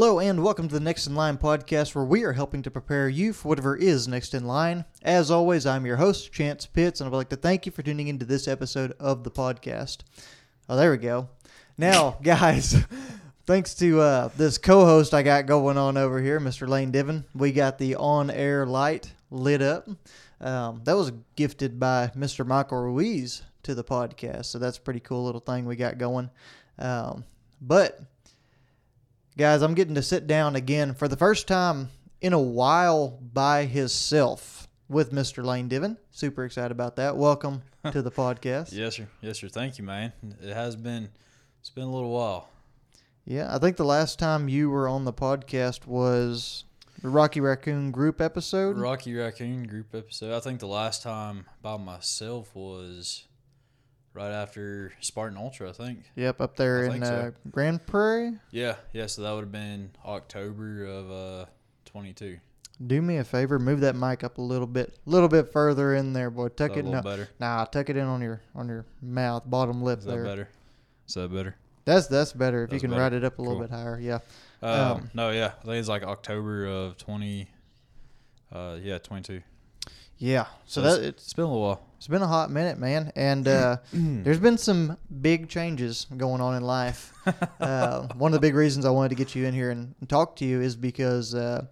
Hello and welcome to the Next in Line podcast, where we are helping to prepare you for whatever is next in line. As always, I'm your host, Chance Pitts, and I would like to thank you for tuning into this episode of the podcast. Oh, there we go. Now, guys, thanks to uh, this co-host I got going on over here, Mr. Lane Divin, we got the on-air light lit up. Um, that was gifted by Mr. Michael Ruiz to the podcast, so that's a pretty cool little thing we got going. Um, but guys, I'm getting to sit down again for the first time in a while by himself with Mr. Lane Divin. Super excited about that. Welcome to the podcast. Yes, sir. Yes, sir. Thank you, man. It has been. It's been a little while. Yeah, I think the last time you were on the podcast was the Rocky Raccoon group episode. Rocky Raccoon group episode. I think the last time by myself was right after Spartan Ultra. I think. Yep, up there I in so. uh, Grand Prairie. Yeah, yeah. So that would have been October of uh, 22. Do me a favor, move that mic up a little bit, a little bit further in there, boy. Tuck it no, better. nah, tuck it in on your on your mouth, bottom lip Is that there. better? Is that better? That's that's better if you can better. write it up a little Cool. bit higher. Yeah. Um, Um, no, yeah. I think it's like October of 20. Uh, yeah, 22. Yeah. So, So that it's It's been a while. it's been a hot minute, man, and uh, there's been some big changes going on in life. uh, one of the big reasons I wanted to get you in here and, and talk to you is because uh,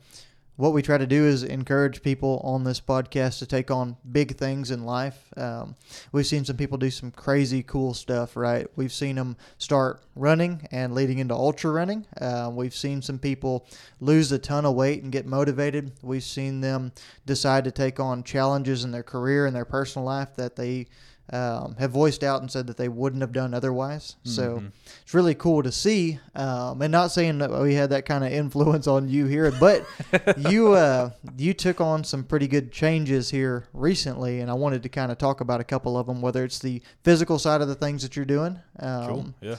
what we try to do is encourage people on this podcast to take on big things in life. Um, we've seen some people do some crazy cool stuff, right? We've seen them start running and leading into ultra running. Uh, we've seen some people lose a ton of weight and get motivated. We've seen them decide to take on challenges in their career and their personal life that they um, have voiced out and said that they wouldn't have done otherwise. So Mhm. it's really cool to see. Um, and not saying that we had that kind of influence on you here, but you uh, you took on some pretty good changes here recently, and I wanted to kind of talk about a couple of them, whether it's the physical side of the things that you're doing, um, Cool. Yeah.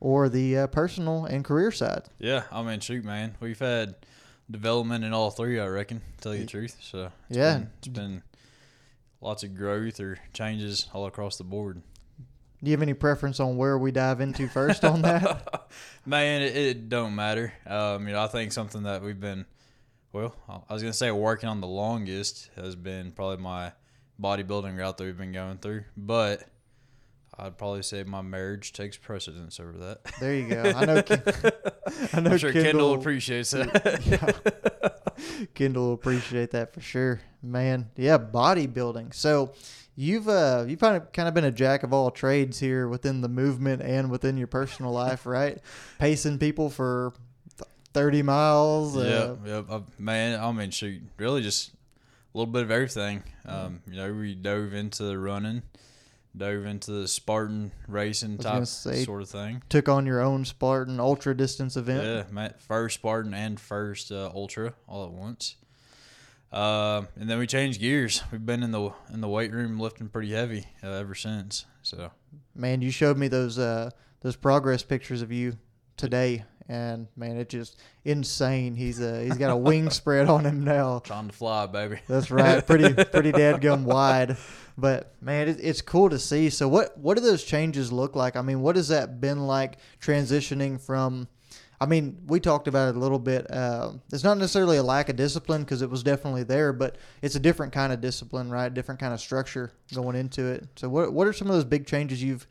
or the uh, personal and career side. Yeah, I mean, shoot, man, we've had development in all three. I reckon, to tell you the truth. So Yeah. been, it's been lots of growth or changes all across the board. Do you have any preference on where we dive into first on that? man, it, it don't matter. Um, you know, I think something that we've been, well, I was gonna say working on the longest has been probably my bodybuilding route that we've been going through, but. I'd probably say my marriage takes precedence over that. There you go. I know. Ken- I know I'm sure Kendall, Kendall- appreciates that. yeah. Kendall will appreciate that for sure, man. Yeah, bodybuilding. So you've uh you've kind of kind of been a jack of all trades here within the movement and within your personal life, right? Pacing people for thirty miles. Uh, yeah, yeah, uh, man. I mean, shoot, really just a little bit of everything. Um, you know, we dove into the running, dove into the Spartan racing type say, sort of thing. Took on your own Spartan ultra distance event. Yeah, first Spartan and first uh, Ultra all at once. Uh, and then we changed gears. We've been in the in the weight room lifting pretty heavy uh, ever since. So Man, you showed me those uh those progress pictures of you today, and man, it's just insane. He's uh he's got a wing spread on him now. trying to fly, baby. That's right. Pretty pretty dadgum wide. But man, it, it's cool to see. So what what do those changes look like? I mean, what has that been like transitioning from? I mean, we talked about it a little bit. Uh, it's not necessarily a lack of discipline because it was definitely there, but it's a different kind of discipline, right? Different kind of structure going into it. So what what are some of those big changes you've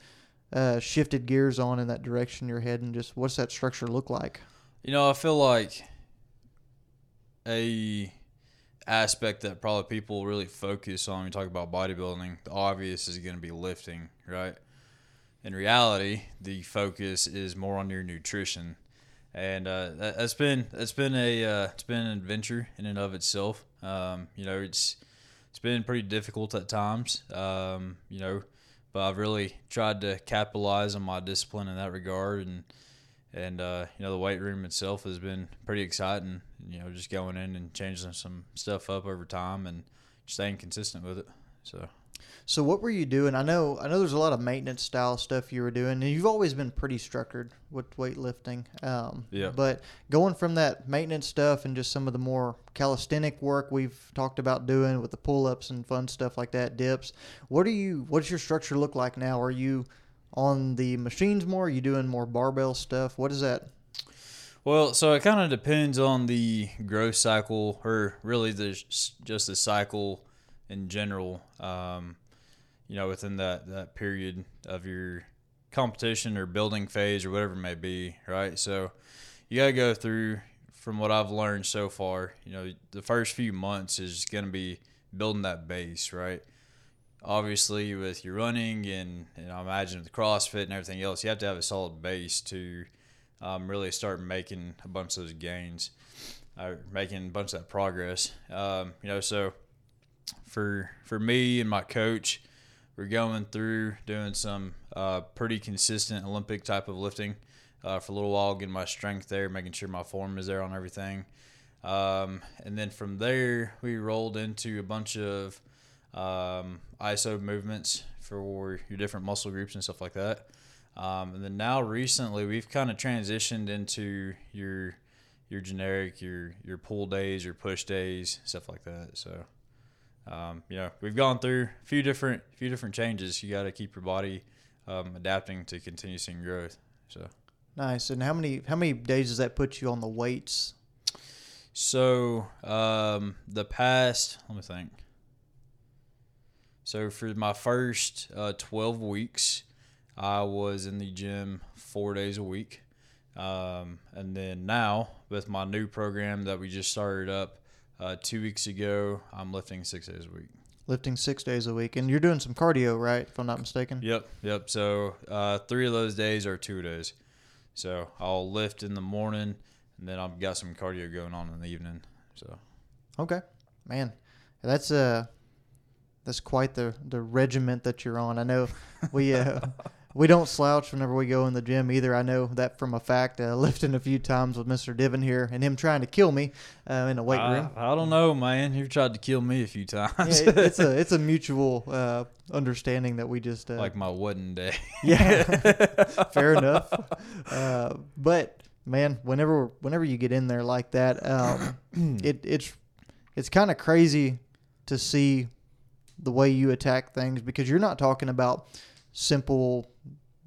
uh, shifted gears on in that direction you're heading? Just what's that structure look like? You know, I feel like a aspect that probably people really focus on when you talk about bodybuilding, the obvious is going to be lifting, right? In reality, the focus is more on your nutrition, and uh, that, that's been that's been a uh, it's been an adventure in and of itself. Um, you know, it's it's been pretty difficult at times. Um, you know, but I've really tried to capitalize on my discipline in that regard and and uh, you know the weight room itself has been pretty exciting. You know, just going in and changing some stuff up over time and staying consistent with it. So So what were you doing? I know I know there's a lot of maintenance style stuff you were doing, and you've always been pretty structured with weightlifting. Um, Yeah. But going from that maintenance stuff and just some of the more calisthenic work we've talked about doing with the pull ups and fun stuff like that, dips. What are you? What's your structure look like now? Are you on the machines more? Are you doing more barbell stuff? What is that? Well, so it kind of depends on the growth cycle, or really the just the cycle in general. Um, you know, within that that period of your competition or building phase or whatever it may be, right? So you got to go through. From what I've learned so far, you know, the first few months is to be building that base, right? Obviously, with your running and, and I imagine with CrossFit and everything else, you have to have a solid base to um, really start making a bunch of those gains, uh, making a bunch of that progress. Um, you know, so for for me and my coach, we're going through doing some uh, pretty consistent Olympic type of lifting uh, for a little while, getting my strength there, making sure my form is there on everything. Um, and then from there, we rolled into a bunch of um, ISO movements for your different muscle groups and stuff like that. Um, and then now recently we've kind of transitioned into your your generic your your pull days, your push days, stuff like that. So um, you know we've gone through a few different few different changes. You got to keep your body um, adapting to continue seeing growth. So nice. And how many how many days does that put you on the weights? So um, the past let me think. So for my first uh, twelve weeks, I was in the gym four days a week. Um, and then now, with my new program that we just started up uh, two weeks ago, I'm lifting six days a week. Lifting six days a week. And you're doing some cardio, right? If I'm not mistaken. Yep, yep. So uh, three of those days are two days. So I'll lift in the morning, and then I've got some cardio going on in the evening. So. Okay, man, that's uh, that's quite the the regiment that you're on. I know we uh, we don't slouch whenever we go in the gym either. I know that from a fact. Uh, lifting a few times with Mr. Divin here and him trying to kill me uh, in the weight room. I don't know, man. You've tried to kill me a few times. yeah, it, it's a it's a mutual uh, understanding that we just uh, like my wedding day. yeah, fair enough. Uh, but man, whenever whenever you get in there like that, um, it it's it's kind of crazy to see the way you attack things because you're not talking about simple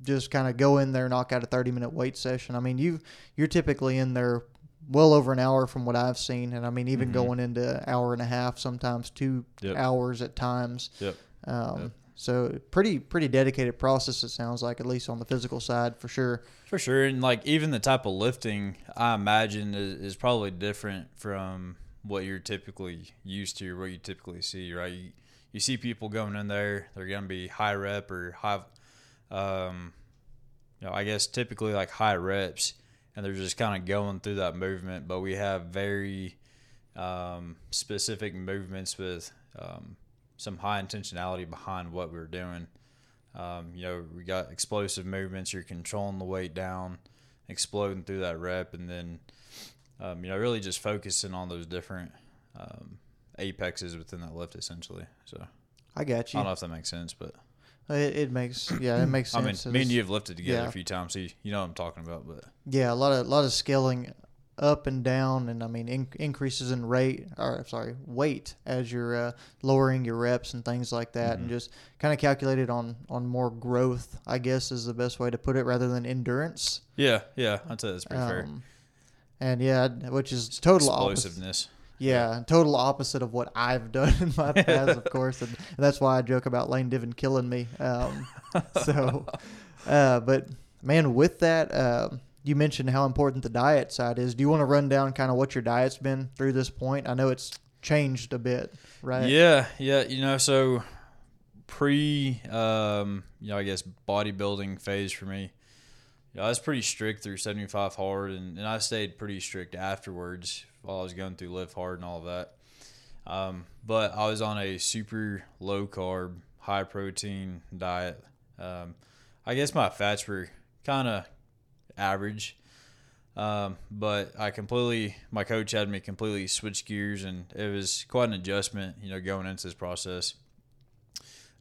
just kind of go in there knock out a 30 minute weight session i mean you you're typically in there well over an hour from what i've seen and i mean even mm-hmm. going into hour and a half sometimes two yep. hours at times yep. Um, yep. so pretty pretty dedicated process it sounds like at least on the physical side for sure for sure and like even the type of lifting i imagine is, is probably different from what you're typically used to or what you typically see right you, you see people going in there, they're going to be high rep or high, um, you know, I guess typically like high reps, and they're just kind of going through that movement. But we have very um, specific movements with um, some high intentionality behind what we're doing. Um, you know, we got explosive movements. You're controlling the weight down, exploding through that rep, and then um, you know, really just focusing on those different um, apexes within that lift essentially. So I got you. I don't know if that makes sense, but it, it makes yeah, it makes sense. I mean, me and you have lifted together yeah. a few times, so you, you, know what I'm talking about. But yeah, a lot of a lot of scaling up and down, and I mean in, increases in rate or sorry weight as you're uh, lowering your reps and things like that, mm-hmm. and just kind of calculated on on more growth. I guess is the best way to put it, rather than endurance. Yeah, yeah, I'd say that's pretty um, fair. And yeah, which is total explosiveness. Opposite. Yeah, total opposite of what I've done in my past, of course, and, that's why I joke about Lane Divin killing me. Um, so, uh, but man, with that, uh, you mentioned how important the diet side is. Do you want to run down kind of what your diet's been through this point? I know it's changed a bit, right? Yeah, yeah. You know, so pre, um, you know, I guess bodybuilding phase for me. Yeah, I was pretty strict through 75 hard, and, and I stayed pretty strict afterwards while I was going through Live Hard and all of that. Um, but I was on a super low carb, high protein diet. Um, I guess my fats were kind of average. Um, but I completely, my coach had me completely switch gears, and it was quite an adjustment, you know, going into this process.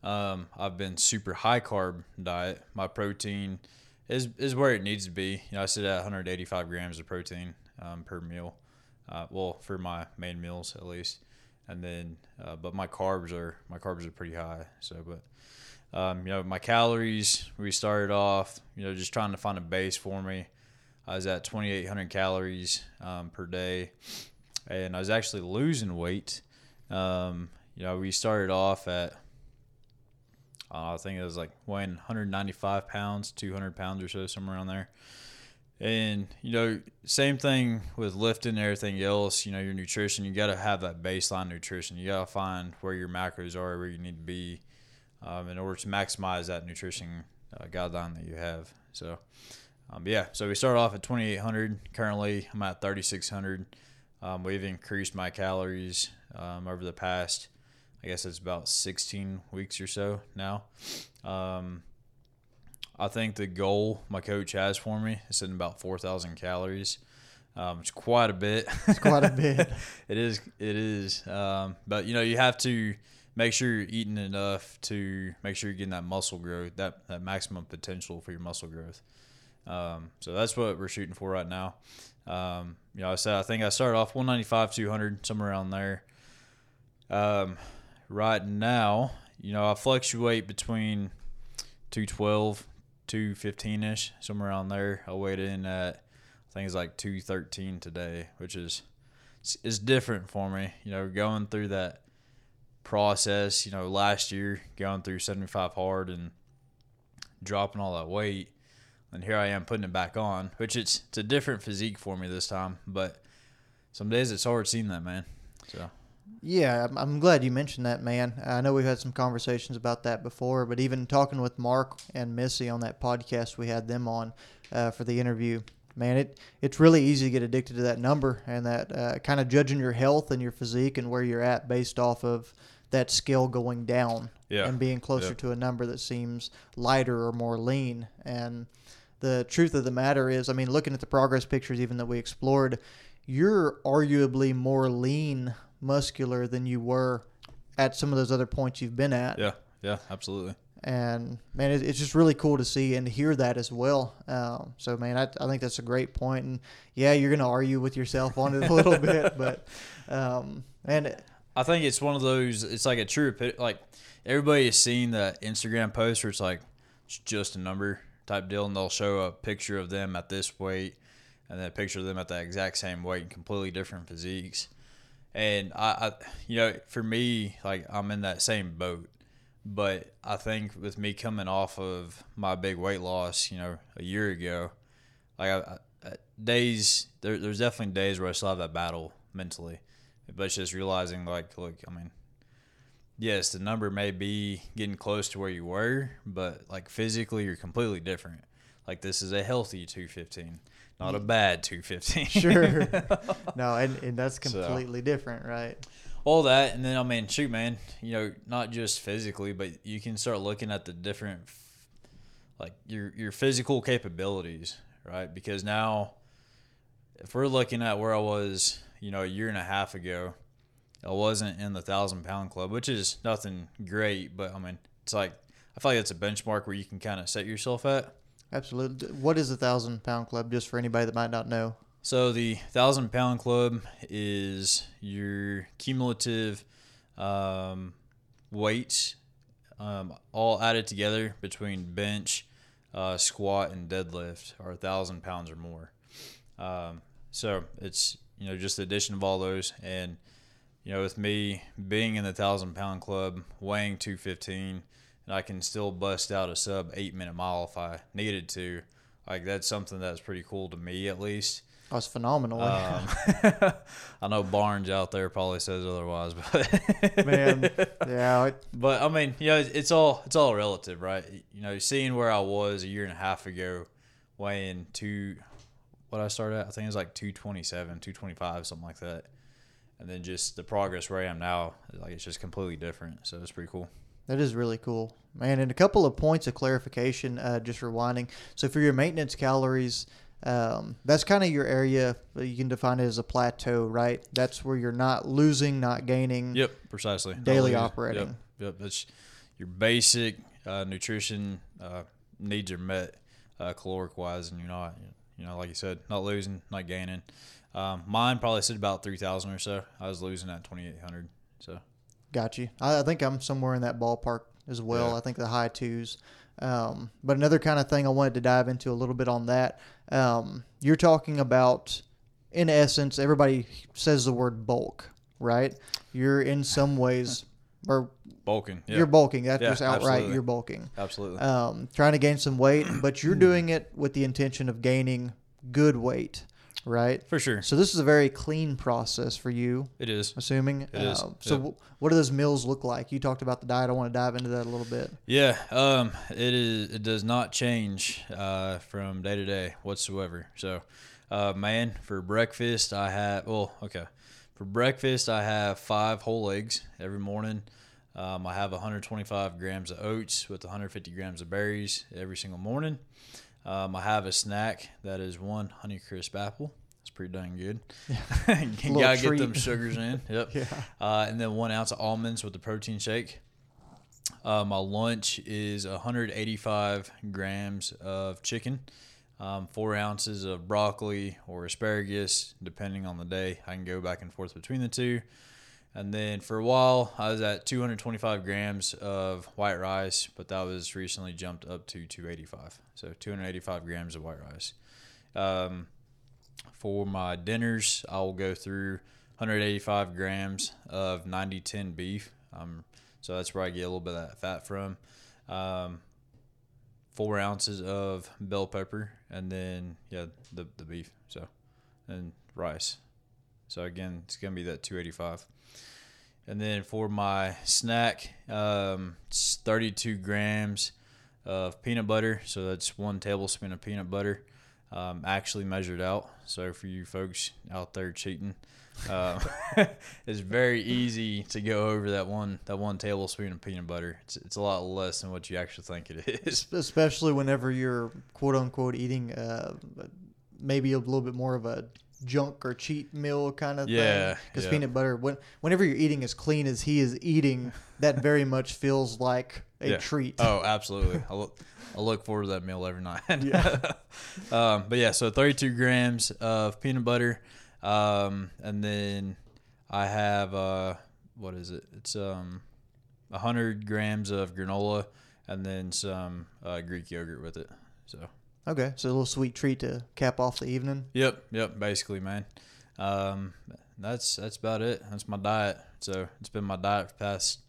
Um, I've been super high carb diet. My protein is is where it needs to be. You know, I sit at 185 grams of protein um, per meal uh, well for my main meals at least and then uh, but my carbs are my carbs are pretty high so but um, you know my calories we started off you know just trying to find a base for me I was at 2,800 calories um, per day, and I was actually losing weight. Um, you know, we started off at uh, I think it was like weighing 195 pounds, 200 pounds or so, somewhere around there. And you know, same thing with lifting and everything else. You know, your nutrition, you got to have that baseline nutrition. You got to find where your macros are, where you need to be, um, in order to maximize that nutrition uh, guideline that you have. So, um, yeah. So we started off at 2,800. Currently, I'm at 3,600. Um, we've increased my calories um, over the past, I guess it's about 16 weeks or so now. Um, I think the goal my coach has for me is setting about 4,000 calories. Um, it's quite a bit. It's quite a bit. it is. It is. Um, but you know, you have to make sure you're eating enough to make sure you're getting that muscle growth, that that maximum potential for your muscle growth. Um, so that's what we're shooting for right now. Um, you know, I said I think I started off 195, 200, somewhere around there. Um, right now, you know, I fluctuate between 212 215 ish, somewhere around there. I weighed in at it's like 213 today, which is is different for me. You know, going through that process. You know, last year going through 75 hard and dropping all that weight, and here I am putting it back on, which it's it's a different physique for me this time. But some days it's hard seeing that, man. So Yeah, I'm, I'm glad you mentioned that, man. I know we've had some conversations about that before, but even talking with Mark and Missy on that podcast we had them on uh, for the interview, man, it it's really easy to get addicted to that number and that uh, kind of judging your health and your physique and where you're at based off of that scale going down Yeah. and being closer Yeah. to a number that seems lighter or more lean. And the truth of the matter is, I mean, looking at the progress pictures even that we explored, you're arguably more lean, muscular than you were at some of those other points you've been at. yeah, yeah, absolutely. And man, it, it's just really cool to see and hear that as well. Um, so man, I, I think that's a great point. And yeah, you're gonna argue with yourself on it a little bit, but um, man, I think it's one of those. It's like a true like everybody has seen that Instagram post where it's like it's just a number type deal, and they'll show a picture of them at this weight, and then a picture of them at that exact same weight and completely different physiques. And I, I, you know, for me, like I'm in that same boat. But I think with me coming off of my big weight loss, you know, a year ago, like I, I, days there, there's definitely days where I still have that battle mentally, but it's just realizing like, look, I mean, yes, the number may be getting close to where you were, but like physically, you're completely different. Like this is a healthy 215, not a bad 215. sure, no, and, and that's So- completely different, right? all that and then i mean shoot man you know not just physically but you can start looking at the different like your your physical capabilities right because now if we're looking at where i was you know a year and a half ago i wasn't in the thousand pound club which is nothing great but i mean it's like i feel like it's a benchmark where you can kind of set yourself at Absolutely. What is the thousand pound club? Just for anybody that might not know. So the thousand pound club is your cumulative um, weights, um, all added together between bench, uh, squat, and deadlift, are a thousand pounds or more. Um, so it's you know just the addition of all those, and you know with me being in the thousand pound club, weighing two fifteen, and I can still bust out a sub eight minute mile if I needed to. Like that's something that's pretty cool to me at least. That's phenomenal. Um, I know Barnes out there probably says otherwise, but Man, yeah, it, but I mean, you know, it's, it's all it's all relative, right? You know, seeing where I was a year and a half ago, weighing two, what I started at, I think it was like 227, 225, something like that, and then just the progress where I am now, like it's just completely different. So it's pretty cool. That is really cool, man. And a couple of points of clarification, uh, just rewinding. So for your maintenance calories, um, that's kind of your area. You can define it as a plateau, right? That's where you're not losing, not gaining. Yep, precisely. Daily Yep, operating. Yep, that's your basic uh, nutrition uh, needs are met uh, caloric wise, and you're not, you know, like you said, not losing, not gaining. Um, mine probably said about three thousand or so. I was losing at twenty eight hundred. So Got you. I, I think I'm somewhere in that ballpark as well. Yeah. I think the high twos. Um, but another kind of thing I wanted to dive into a little bit on that. Um, you're talking about, in essence, everybody says the word bulk, right? You're in some ways, or Bulking. Yeah. you're bulking. That's Yeah, just outright absolutely. you're bulking. Absolutely. Um, trying to gain some weight, but you're doing it with the intention of gaining good weight, right? For sure. So this is a very clean process for you, It is. assuming. It is, Um, so yep. wh- what do those meals look like? You talked about the diet. I want to dive into that a little bit. Yeah, um, it is. It does not change uh, from day to day whatsoever. So, uh, man, for breakfast I have. Well, okay, for breakfast I have five whole eggs every morning. Um, I have 125 grams of oats with 150 grams of berries every single morning. Um, I have a snack that is one Honeycrisp apple. It's pretty dang good. you gotta get them sugars in. Yep. Yeah. Uh, and then one ounce of almonds with the protein shake. Uh, my lunch is 185 grams of chicken, um, four ounces of broccoli or asparagus, depending on the day. I can go back and forth between the two. And then for a while, I was at 225 grams of white rice, but that was recently jumped up to 285. So 285 grams of white rice. Um, for my dinners, I will go through 185 grams of 90 10 beef. Um, so that's where I get a little bit of that fat from. Um, four ounces of bell pepper, and then yeah, the the beef. So and rice. So again, it's gonna be that 285. And then for my snack, um, it's 32 grams of peanut butter. So that's one tablespoon of peanut butter, um, actually measured out. So for you folks out there cheating, uh, it's very easy to go over that one that one tablespoon of peanut butter. It's, it's a lot less than what you actually think it is. especially whenever you're quote unquote eating uh, maybe a little bit more of a junk or cheat meal kind of Yeah, thing. Because yeah. peanut butter, when, whenever you're eating as clean as he is eating, that very much feels like a Yeah. treat. Oh, absolutely. I look, I look forward to that meal every night. Yeah. um, but yeah, so 32 grams of peanut butter, um, and then I have uh, what is it? It's um, 100 grams of granola, and then some uh, Greek yogurt with it. So. Okay, so a little sweet treat to cap off the evening. Yep, yep, basically, man. Um, that's that's about it. That's my diet. So it's been my diet for the past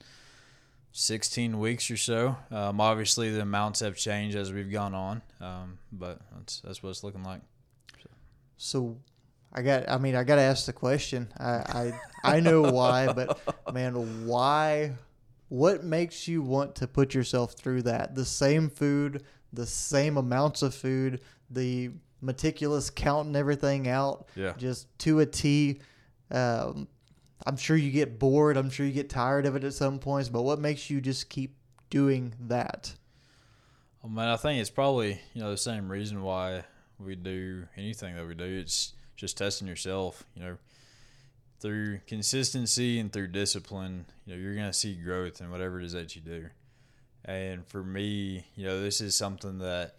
sixteen weeks or so. Um, obviously the amounts have changed as we've gone on. Um, but that's that's what it's looking like. So I got I mean I got to ask the question. I I, I know why, but man, why what makes you want to put yourself through that? The same food, the same amounts of food, the meticulous counting everything out Yeah. just to a T. Um, I'm sure you get bored. I'm sure you get tired of it at some points, but what makes you just keep doing that? Well, man, I think it's probably you know the same reason why we do anything that we do. It's just testing yourself. You know, through consistency and through discipline, you know, you're gonna see growth in whatever it is that you do. And for me, you know, this is something that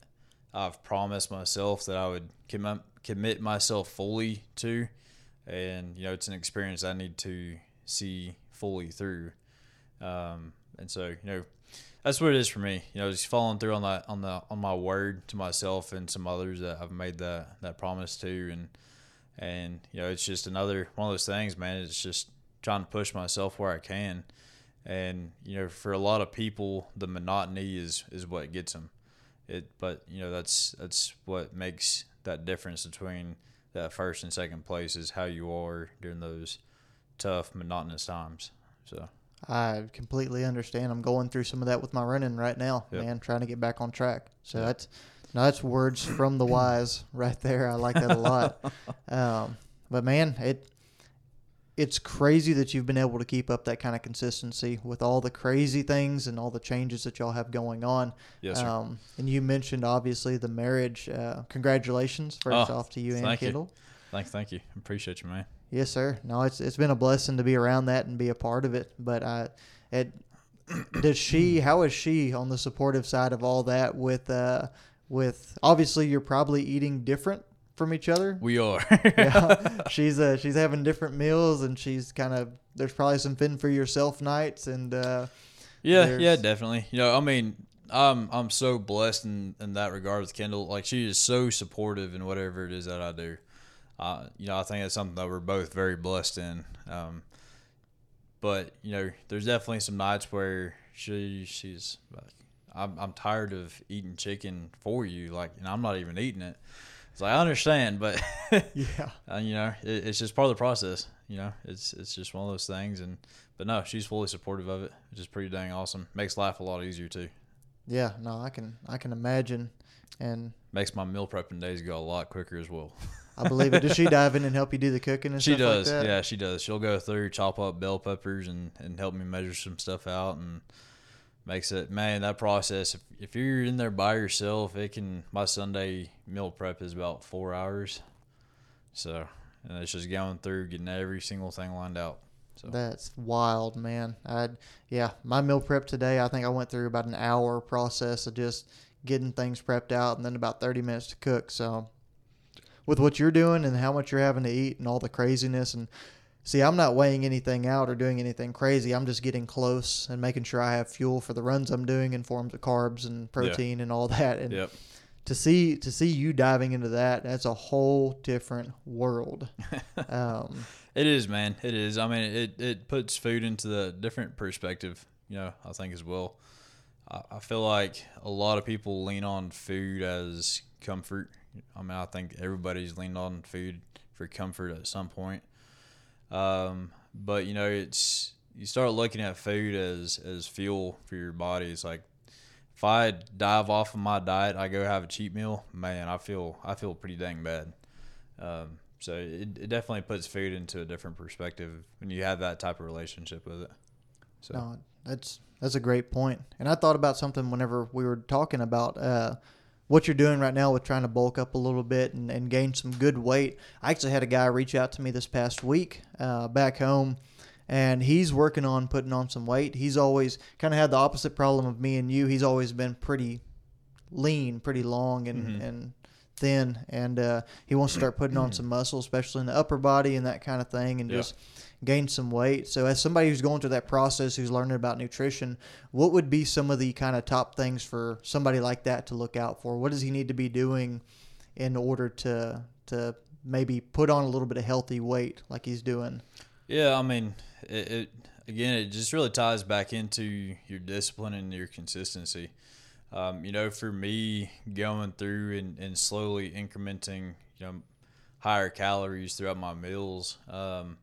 I've promised myself that I would commit commit myself fully to, and you know, it's an experience I need to see fully through. Um, and so, you know, that's what it is for me. You know, just following through on that on the on my word to myself and some others that I've made that that promise to, and and you know, it's just another one of those things, man. It's just trying to push myself where I can, and you know, for a lot of people, the monotony is is what gets them. It, but you know, that's that's what makes that difference between that first and second place is how you are during those tough monotonous times. So. I completely understand. I'm going through some of that with my running right now, Yep. man, trying to get back on track. So Yep. that's no, that's words from the wise right there. I like that a lot. Um, but man, it it's crazy that you've been able to keep up that kind of consistency with all the crazy things and all the changes that y'all have going on. Yes, sir. Um, and you mentioned obviously the marriage. Uh, congratulations first Oh, off to you and you. Kendall. Thank, thank you. Appreciate you, man. Yes, sir. No, it's it's been a blessing to be around that and be a part of it. But I, it does she? How is she on the supportive side of all that? With uh, with obviously you're probably eating different from each other. We are. yeah, she's uh she's having different meals and she's kind of there's probably some fin for yourself nights and uh, yeah, yeah, definitely. You know, I mean, I'm I'm so blessed in, in that regard with Kendall. Like she is so supportive in whatever it is that I do. Uh, you know, I think that's something that we're both very blessed in. Um, but you know, there's definitely some nights where she she's like, I'm I'm tired of eating chicken for you, like, and I'm not even eating it. It's like I understand, but Yeah. uh, you know, it, it's just part of the process. You know, it's it's just one of those things, and but no, she's fully supportive of it, which is pretty dang awesome. Makes life a lot easier too. Yeah. No, I can I can imagine, and Makes my meal prepping days go a lot quicker as well. I believe it. Does she dive in and help you do the cooking and She stuff does, like that? yeah, she does. She'll go through, chop up bell peppers, and and help me measure some stuff out, and makes it man that process. If if you're in there by yourself, it can. My Sunday meal prep is about four hours, so and it's just going through getting every single thing lined out. So That's wild, man. I yeah, my meal prep today. I think I went through about an hour process of just getting things prepped out, and then about thirty minutes to cook. So, with what you're doing and how much you're having to eat and all the craziness, and see, I'm not weighing anything out or doing anything crazy. I'm just getting close and making sure I have fuel for the runs I'm doing in forms of carbs and protein and all that. And yep. to see to see you diving into that, that's a whole different world. Um, It is, man. It is. I mean, it, it puts food into the different perspective, you know, I think as well. I, I feel like a lot of people lean on food as comfort. I mean, I think everybody's leaned on food for comfort at some point. Um, but, you know, it's, you start looking at food as, as fuel for your body. It's like, if I dive off of my diet, I go have a cheat meal, man, I feel, I feel pretty dang bad. Um, so it, it definitely puts food into a different perspective when you have that type of relationship with it. So No, that's that's a great point. And I thought about something whenever we were talking about uh, what you're doing right now with trying to bulk up a little bit and, and gain some good weight. I actually had a guy reach out to me this past week uh, back home, and he's working on putting on some weight. He's always kind of had the opposite problem of me and you. He's always been pretty lean, pretty long, and Mhm. and thin, and uh, he wants to start putting on some muscle, especially in the upper body and that kind of thing, and Yeah. just gain some weight. So, as somebody who's going through that process, who's learning about nutrition, what would be some of the kind of top things for somebody like that to look out for? What does he need to be doing in order to to maybe put on a little bit of healthy weight, like he's doing? yeah, I mean, it, it again, it just really ties back into your discipline and your consistency. Um, you know, for me, going through and, and slowly incrementing, you know, higher calories throughout my meals. Um,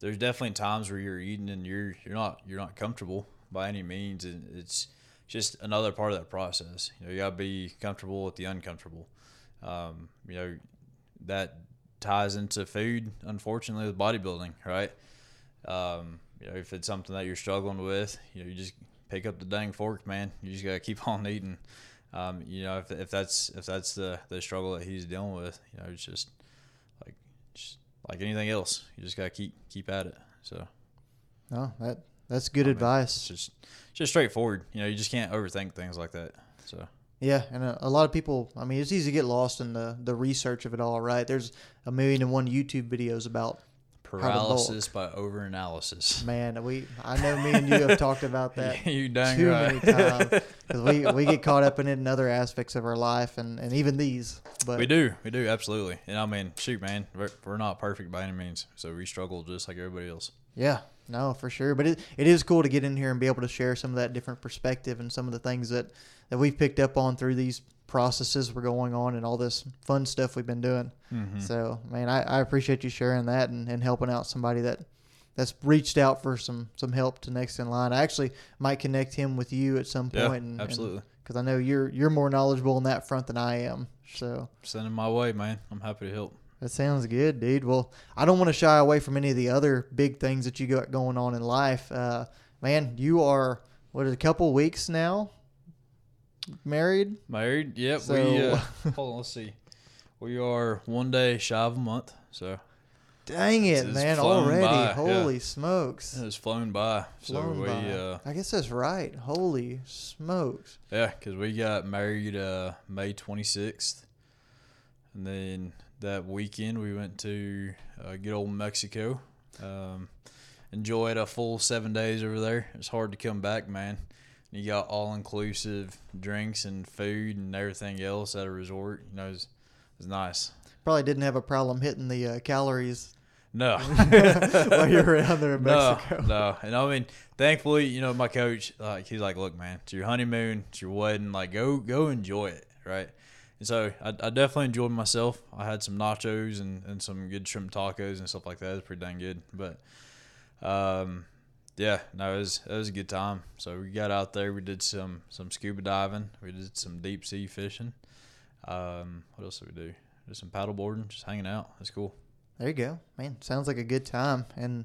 there's definitely times where you're eating and you're you're not you're not comfortable by any means, and it's just another part of that process. You know, you gotta be comfortable with the uncomfortable. Um, you know, that ties into food, unfortunately, with bodybuilding, right? Um, you know, if it's something that you're struggling with, you know, you just pick up the dang fork, man. You just gotta keep on eating. Um, you know, if, if that's if that's the the struggle that he's dealing with, you know, it's just like just like anything else. You just gotta keep keep at it. So No, that that's good I mean, it's advice. just it's just straightforward. You know, you just can't overthink things like that. So Yeah, and a, a lot of people. I mean, it's easy to get lost in the the research of it all. Right? There's a million and one YouTube videos about paralysis by overanalysis. Man, we I know me and you have talked about that you dang too right. many times because we, we get caught up in it in other aspects of our life and, and even these. But we do, we do absolutely. And I mean, shoot, man, we're, we're not perfect by any means, so we struggle just like everybody else. yeah, no, for sure. But it, it is cool to get in here and be able to share some of that different perspective and some of the things that that we've picked up on through these processes we're going on and all this fun stuff we've been doing. Mm-hmm. So, man, I, I appreciate you sharing that and, and helping out somebody that that's reached out for some some help to next in line. I actually might connect him with you at some Yeah, point, and, absolutely. because I know you're you're more knowledgeable on that front than I am. So Send them my way, man. I'm happy to help. that sounds good, dude. Well, I don't want to shy away from any of the other big things that you got going on in life. Uh, man, you are what a couple weeks now married. Married? Yep. So- we uh, hold on. Let's see. We are one day shy of a month, so Dang it, It's man! Already, by, yeah. holy smokes! it's flown by. So we, by. uh, I guess that's right. Holy smokes! yeah, because we got married uh, May 26th, and then that weekend we went to uh, good old Mexico. Um, enjoyed a full seven days over there. It's hard to come back, man. You got all inclusive drinks and food and everything else at a resort. You know, it's it's nice. Probably didn't have a problem hitting the uh, calories No. while you were around there in Mexico. no, and I mean, thankfully, you know, my coach, like, he's like, "Look, man, it's your honeymoon, it's your wedding. Like, go, go enjoy it, right?" And so, I, I definitely enjoyed myself. I had some nachos and, and some good shrimp tacos and stuff like that. It was pretty dang good. But, um, yeah, no, it was it was a good time. So we got out there. We did some some scuba diving. We did some deep sea fishing. Um, what else did we do? Did some paddle boarding, just hanging out. It's cool. There you go, man. Sounds like a good time, and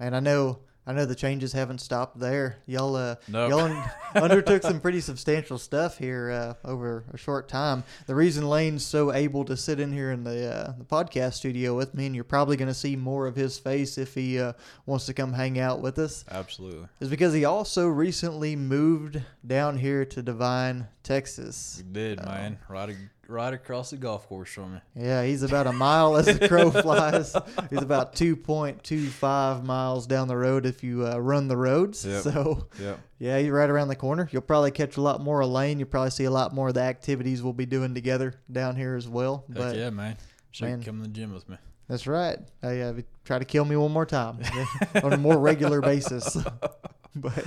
and I know I know the changes haven't stopped there. Y'all uh, Nope. y'all un- undertook some pretty substantial stuff here uh, over a short time. The reason Lane's so able to sit in here in the uh, the podcast studio with me, and you're probably going to see more of his face if he uh, wants to come hang out with us, Absolutely, is because he also recently moved down here to Devine, Texas. we did, Oh. man. Right, right across the golf course from me. Yeah, he's about a mile as the crow flies. He's about 2.25 miles down the road if you uh, run the roads. Yep. So, Yep. yeah, you're right around the corner. You'll probably catch a lot more of Lane. You'll probably see a lot more of the activities we'll be doing together down here as well. Heck But yeah, man. Should man. come to the gym with me. that's right. Hey, uh, try to kill me one more time on a more regular basis. but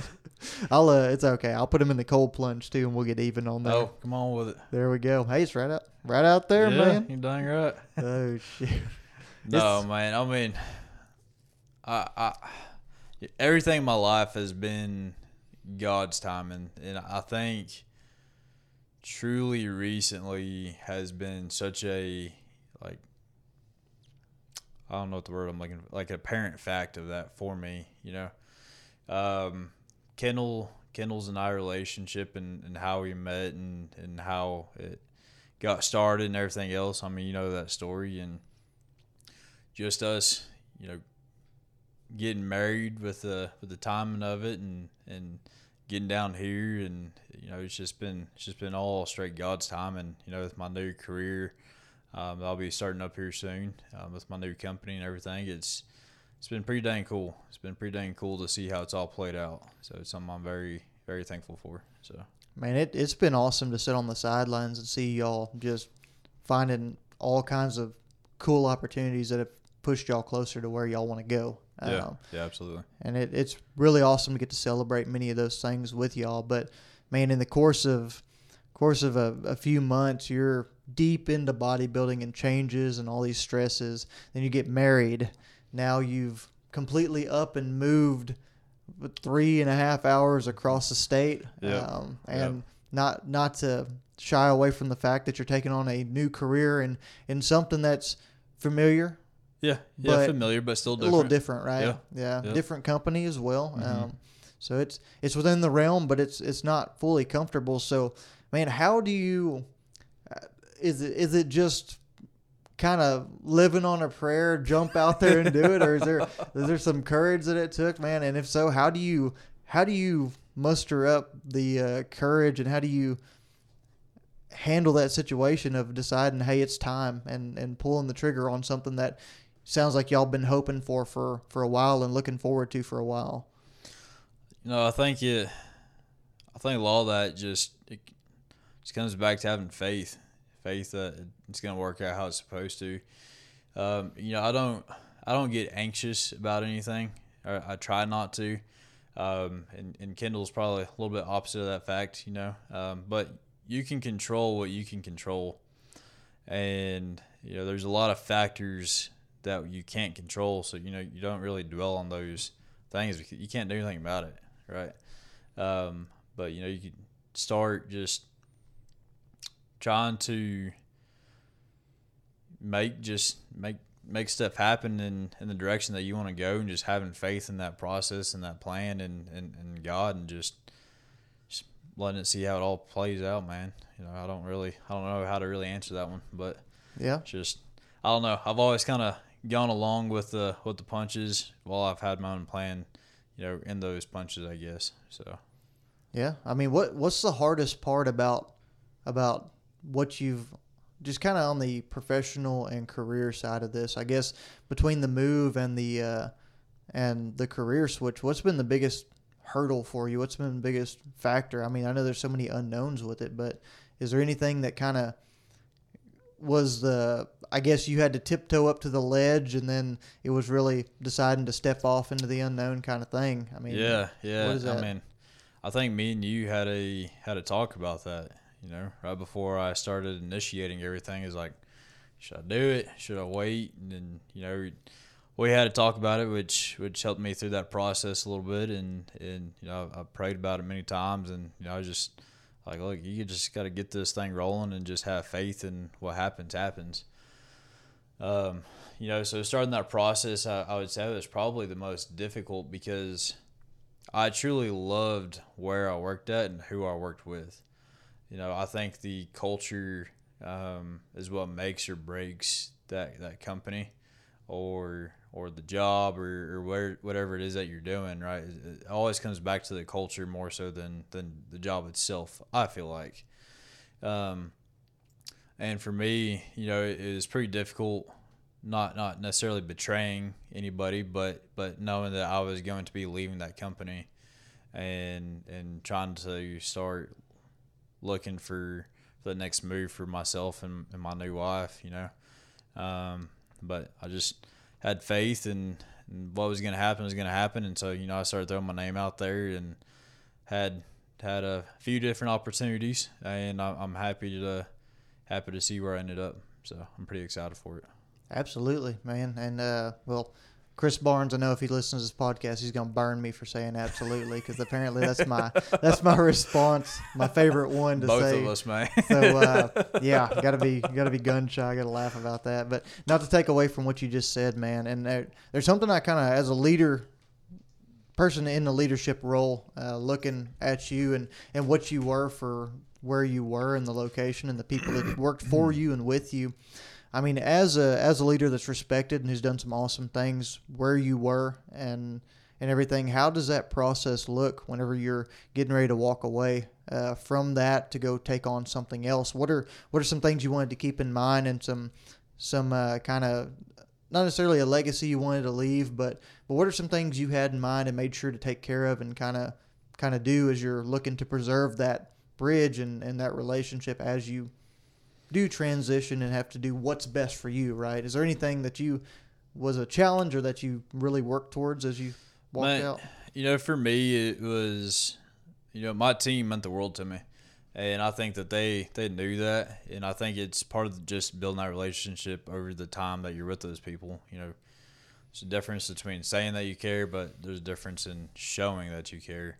I'll. Uh, it's okay. I'll put him in the cold plunge too, and we'll get even on that. Oh, come on with it. There we go. Hey, it's right out, right out there, yeah, man. You're dang right. Oh shit. No, It's- man. I mean, I, I, everything in my life has been God's timing, and I think truly recently has been such a like I don't know what the word I'm looking like an apparent fact of that for me. You know, um, Kendall Kendall's and I relationship and, and how we met and, and how it got started and everything else. I mean, you know that story and just us, you know, getting married with the with the timing of it and and getting down here and you know it's just been it's just been all straight God's time and you know with my new career um, I'll be starting up here soon um, with my new company and everything it's it's been pretty dang cool it's been pretty dang cool to see how it's all played out so it's something I'm very very thankful for so Man, it, it's been awesome to sit on the sidelines and see y'all just finding all kinds of cool opportunities that have pushed y'all closer to where y'all want to go. yeah Um, yeah absolutely and it, it's really awesome to get to celebrate many of those things with y'all. But man, in the course of course of a, a few months, you're deep into bodybuilding and changes and all these stresses. Then you get married. Now you've completely up and moved three and a half hours across the state. Yep. Um, and not not to shy away from the fact that you're taking on a new career and in something that's familiar yeah yeah But familiar but still a different little different, right? Yeah. Yeah, Yeah. different company as well. Mhm. Um, so it's it's within the realm, but it's it's not fully comfortable. So, man, how do you? uh, Is it is it just kind of living on a prayer, jump out there and do it, or is there is there some courage that it took, man? And if so, how do you how do you muster up the uh, courage and how do you handle that situation of deciding, hey, it's time, and and pulling the trigger on something that sounds like y'all been hoping for for for a while and looking forward to for a while. You know, I think it. I think a lot of that just it just comes back to having faith, faith that it's going to work out how it's supposed to. Um, you know, I don't I don't get anxious about anything. I, I try not to. Um, and, and Kendall's probably a little bit opposite of that fact, you know. Um, but you can control what you can control, and you know, there's a lot of factors that you can't control. So you know, you don't really dwell on those things because you can't do anything about it, right? Um, but you know, you can start just trying to make just make make stuff happen in, in the direction that you want to go and just having faith in that process and that plan and, and, and God and just just letting it see how it all plays out, man. You know, I don't really I don't know how to really answer that one, but Yeah, just I don't know. I've always kind of gone along with the with the punches while I've had my own plan, you know, in those punches, I guess. So yeah. I mean, what what's the hardest part about about what you've just kind of on the professional and career side of this? I guess between the move and the uh, and the career switch, what's been the biggest hurdle for you? What's been the biggest factor? I mean, I know there's so many unknowns with it, but is there anything that kind of was the I guess you had to tiptoe up to the ledge and then it was really deciding to step off into the unknown kind of thing. I mean, yeah, yeah. what is I mean, I think me and you had a had a talk about that. You know, right before I started initiating everything, is like, should I do it? Should I wait? And then you know, we had to talk about it, which which helped me through that process a little bit. And and you know, I prayed about it many times, and you know, I was just like, look, you just got to get this thing rolling and just have faith, and what happens happens. Um, you know, so starting that process, I, I would say was probably the most difficult because I truly loved where I worked at and who I worked with. You know, I think the culture um, is what makes or breaks that that company, or or the job or, or where whatever it is that you're doing. Right, it, it always comes back to the culture more so than than the job itself. I feel like. Um, and for me, you know, it, it was pretty difficult. Not not necessarily betraying anybody, but but knowing that I was going to be leaving that company, and and trying to start looking for the next move for myself and, and my new wife, you know. Um, but I just had faith and, what was going to happen was going to happen, and so you know I started throwing my name out there and had had a few different opportunities, and I'm happy to happy to see where I ended up. So I'm pretty excited for it. Absolutely, man. And uh, well, Chris Barnes, I know if he listens to this podcast, he's gonna burn me for saying absolutely because apparently that's my that's my response, my favorite one to Both say. Both of us, man. So uh, yeah, gotta be gotta be gun shy. Gotta laugh about that, but not to take away from what you just said, man. And there, there's something I kind of, as a leader, person in the leadership role, uh, looking at you and and what you were for where you were and the location and the people that worked for you and with you. I mean, as a as a leader that's respected and who's done some awesome things where you were and and everything, how does that process look whenever you're getting ready to walk away uh, from that to go take on something else? What are what are some things you wanted to keep in mind and some some uh, kind of not necessarily a legacy you wanted to leave, but but what are some things you had in mind and made sure to take care of and kind of kind of do as you're looking to preserve that bridge and, and that relationship as you do transition and have to do what's best for you, right? Is there anything that you was a challenge or that you really worked towards as you walked Man, out? You know, for me, it was, you know, my team meant the world to me, and I think that they they knew that, and I think it's part of just building that relationship over the time that you're with those people. You know, there's a difference between saying that you care, but there's a difference in showing that you care.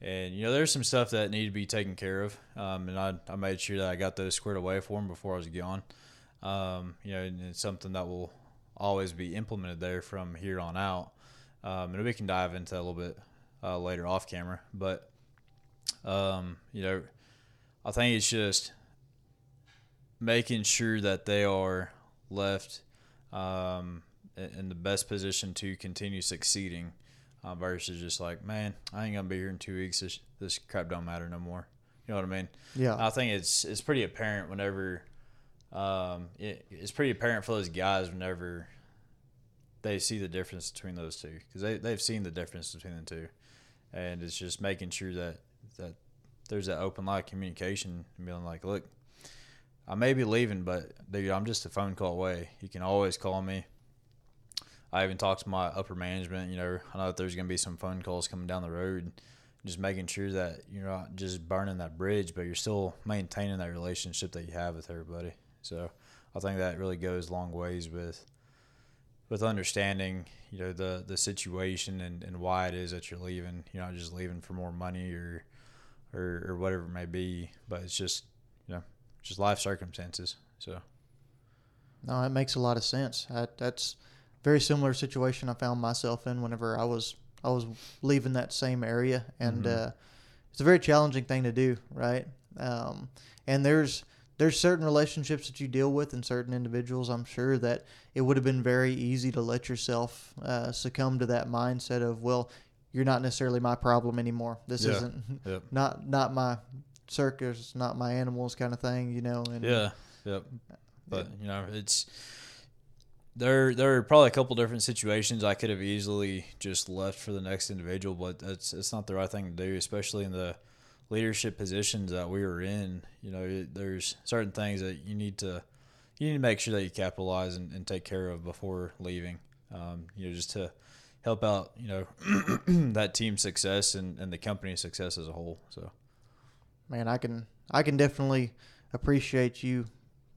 And you know, there's some stuff that needed to be taken care of, um, and I, I made sure that I got those squared away for them before I was gone. Um, you know, and it's something that will always be implemented there from here on out. Um, and we can dive into that a little bit uh, later off camera. But um, you know, I think it's just making sure that they are left um, in the best position to continue succeeding uh, versus just like, man, I ain't gonna be here in two weeks. This this crap don't matter no more. You know what I mean? Yeah. I think it's it's pretty apparent whenever um, it, it's pretty apparent for those guys whenever they see the difference between those two because they they've seen the difference between the two, and it's just making sure that that there's that open line of communication and being like, look, I may be leaving, but dude, I'm just a phone call away. You can always call me. I even talked to my upper management. You know, I know that there's going to be some phone calls coming down the road. Just making sure that you're not just burning that bridge, but you're still maintaining that relationship that you have with everybody. So I think that really goes long ways with with understanding, you know, the the situation and, and why it is that you're leaving. You're not just leaving for more money or or, or whatever it may be, but it's just you know just life circumstances. So No, that makes a lot of sense. I, that's very similar situation I found myself in whenever I was I was leaving that same area, and Mhm. uh, it's a very challenging thing to do, right? Um, and there's there's certain relationships that you deal with and certain individuals. I'm sure that it would have been very easy to let yourself uh, succumb to that mindset of, well, you're not necessarily my problem anymore. This Yeah. isn't Yep. not not my circus, not my animals, kind of thing, you know. And yeah, yep. But you know, it's there there are probably a couple different situations I could have easily just left for the next individual, but that's it's not the right thing to do, especially in the leadership positions that we were in. You know, there's certain things that you need to you need to make sure that you capitalize and, and take care of before leaving. Um, you know, just to help out, you know, that team success and, and the company success as a whole. So, man, I can I can definitely appreciate you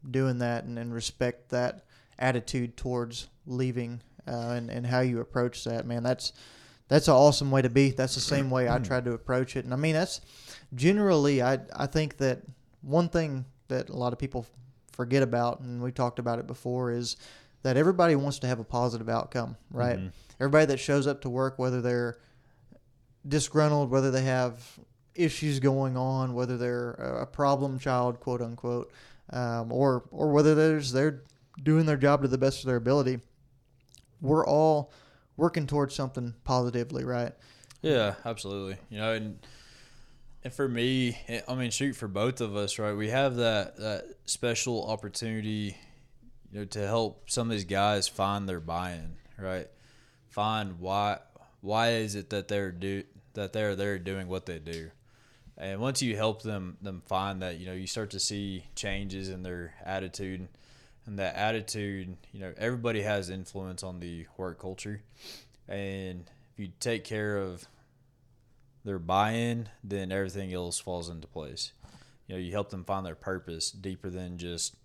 doing that and, and respect that attitude towards leaving uh, and, and how you approach that, man. That's that's an awesome way to be. That's the same way I mm. tried to approach it. And I mean, that's generally, I, I think that one thing that a lot of people forget about, and we talked about it before, is that everybody wants to have a positive outcome, right? Mm-hmm. Everybody that shows up to work, whether they're disgruntled, whether they have issues going on, whether they're a problem child, quote unquote, um, or or whether there's they're doing their job to the best of their ability. We're all working towards something positively, right? Yeah, absolutely. You know, and and for me, eh, I mean, shoot, for both of us, right? We have that that special opportunity, you know, to help some of these guys find their buy-in, right? Find why why is it that they're do that they're they're doing what they do, and once you help them them find that, you know, you start to see changes in their attitude and that attitude, you know, everybody has influence on the work culture. And if you take care of their buy-in, then everything else falls into place. You know, you help them find their purpose deeper than just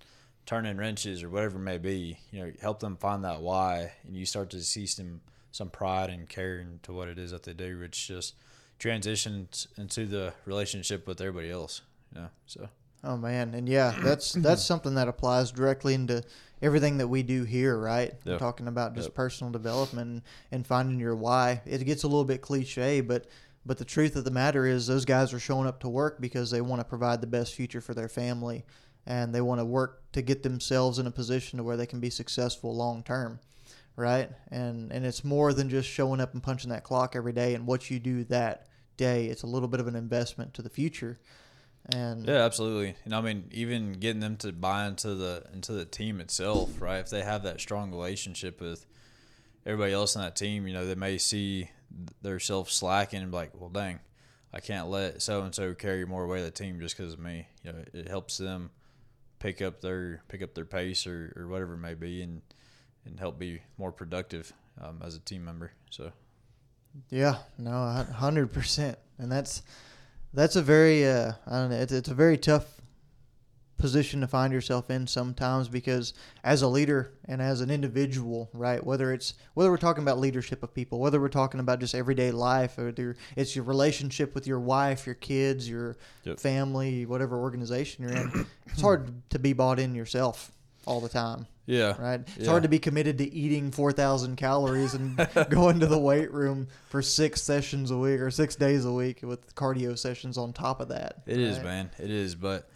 turning wrenches or whatever it may be. You know, help them find that why, and you start to see some some pride and care into what it is that they do, which just transitions into the relationship with everybody else. You know, so. Oh man, and yeah, that's that's something that applies directly into everything that we do here, right? Yep. Talking about just yep. personal development and, and finding your why. It gets a little bit cliche, but but the truth of the matter is those guys are showing up to work because they want to provide the best future for their family and they want to work to get themselves in a position to where they can be successful long term. Right? And and it's more than just showing up and punching that clock every day and what you do that day. It's a little bit of an investment to the future. And yeah, absolutely. And I mean, even getting them to buy into the into the team itself, right? If they have that strong relationship with everybody else on that team, you know, they may see their self slacking and be like, well, dang, I can't let so and so carry more weight of the team just because of me. You know, it helps them pick up their pick up their pace or, or whatever it may be, and and help be more productive um, as a team member. So. Yeah, no, hundred percent, and that's that's a very uh, I don't know. It's, it's a very tough position to find yourself in sometimes because as a leader and as an individual, right? Whether it's whether we're talking about leadership of people, whether we're talking about just everyday life, or it's your relationship with your wife, your kids, your yep. family, whatever organization you're in, it's hard to be bought in yourself all the time. Yeah. Right. It's yeah. hard to be committed to eating 4,000 calories and going to the weight room for six sessions a week or six days a week with cardio sessions on top of that. It right? is, man. It is. But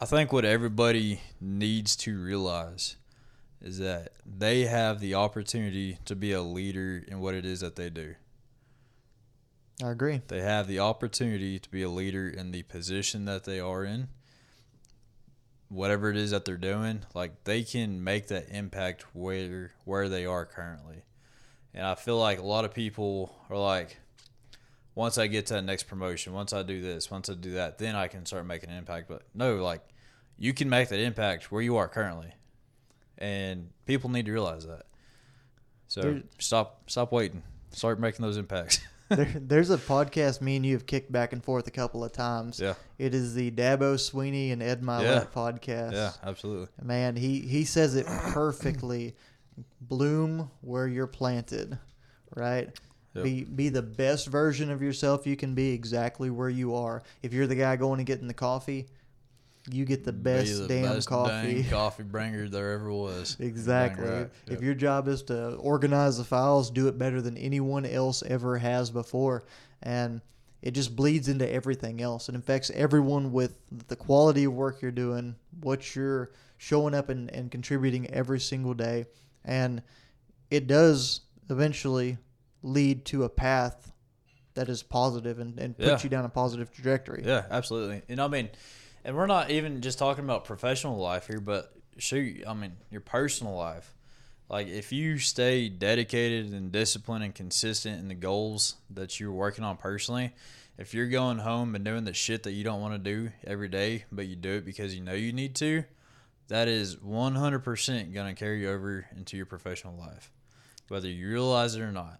I think what everybody needs to realize is that they have the opportunity to be a leader in what it is that they do. I agree. They have the opportunity to be a leader in the position that they are in whatever it is that they're doing, like they can make that impact where where they are currently. And I feel like a lot of people are like, once I get to that next promotion, once I do this, once I do that, then I can start making an impact. But no, like you can make that impact where you are currently, and people need to realize that. So stop stop waiting, start making those impacts. there, there's a podcast me and you have kicked back and forth a couple of times. Yeah. It is the Dabo Swinney and Ed Mylett yeah. podcast. Yeah, absolutely. Man, he, he says it perfectly. Bloom where you're planted, right? Yep. Be be the best version of yourself you can be exactly where you are. If you're the guy going and getting the coffee, you get the best the damn best coffee. Coffee bringer there ever was. exactly. Right. If yep. your job is to organize the files, do it better than anyone else ever has before. And it just bleeds into everything else. It affects everyone with the quality of work you're doing, what you're showing up and, and contributing every single day. And it does eventually lead to a path that is positive and, and puts yeah. you down a positive trajectory. Yeah, absolutely. And I mean, and we're not even just talking about professional life here, but shoot, I mean, your personal life. like if you stay dedicated and disciplined and consistent in the goals that you're working on personally, if you're going home and doing the shit that you don't want to do every day, but you do it because you know you need to, that is 100% going to carry over into your professional life, whether you realize it or not.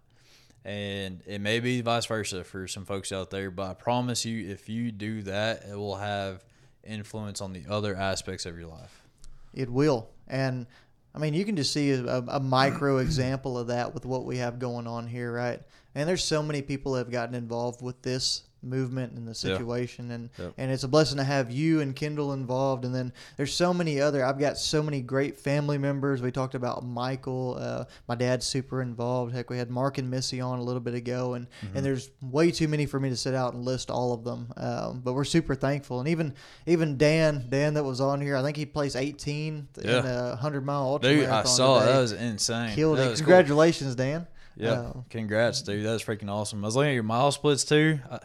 And it may be vice versa for some folks out there, but I promise you, if you do that, it will have influence on the other aspects of your life. It will. And I mean, you can just see a, a micro example of that with what we have going on here, right? And there's so many people that have gotten involved with this movement and the situation and and it's a blessing to have you and Kendall involved and then there's so many other I've got so many great family members we talked about Michael uh, my dad's super involved heck we had Mark and Missy on a little bit ago and Mm-hmm. and there's way too many for me to sit out and list all of them um, but we're super thankful and even even Dan Dan that was on here I think he placed 18 in a 100 mile ultra Dude, I saw it. today. That was insane. killed that it was cool. congratulations Dan Yeah, Uh, congrats, dude. That was freaking awesome. I was looking at your mile splits too. I,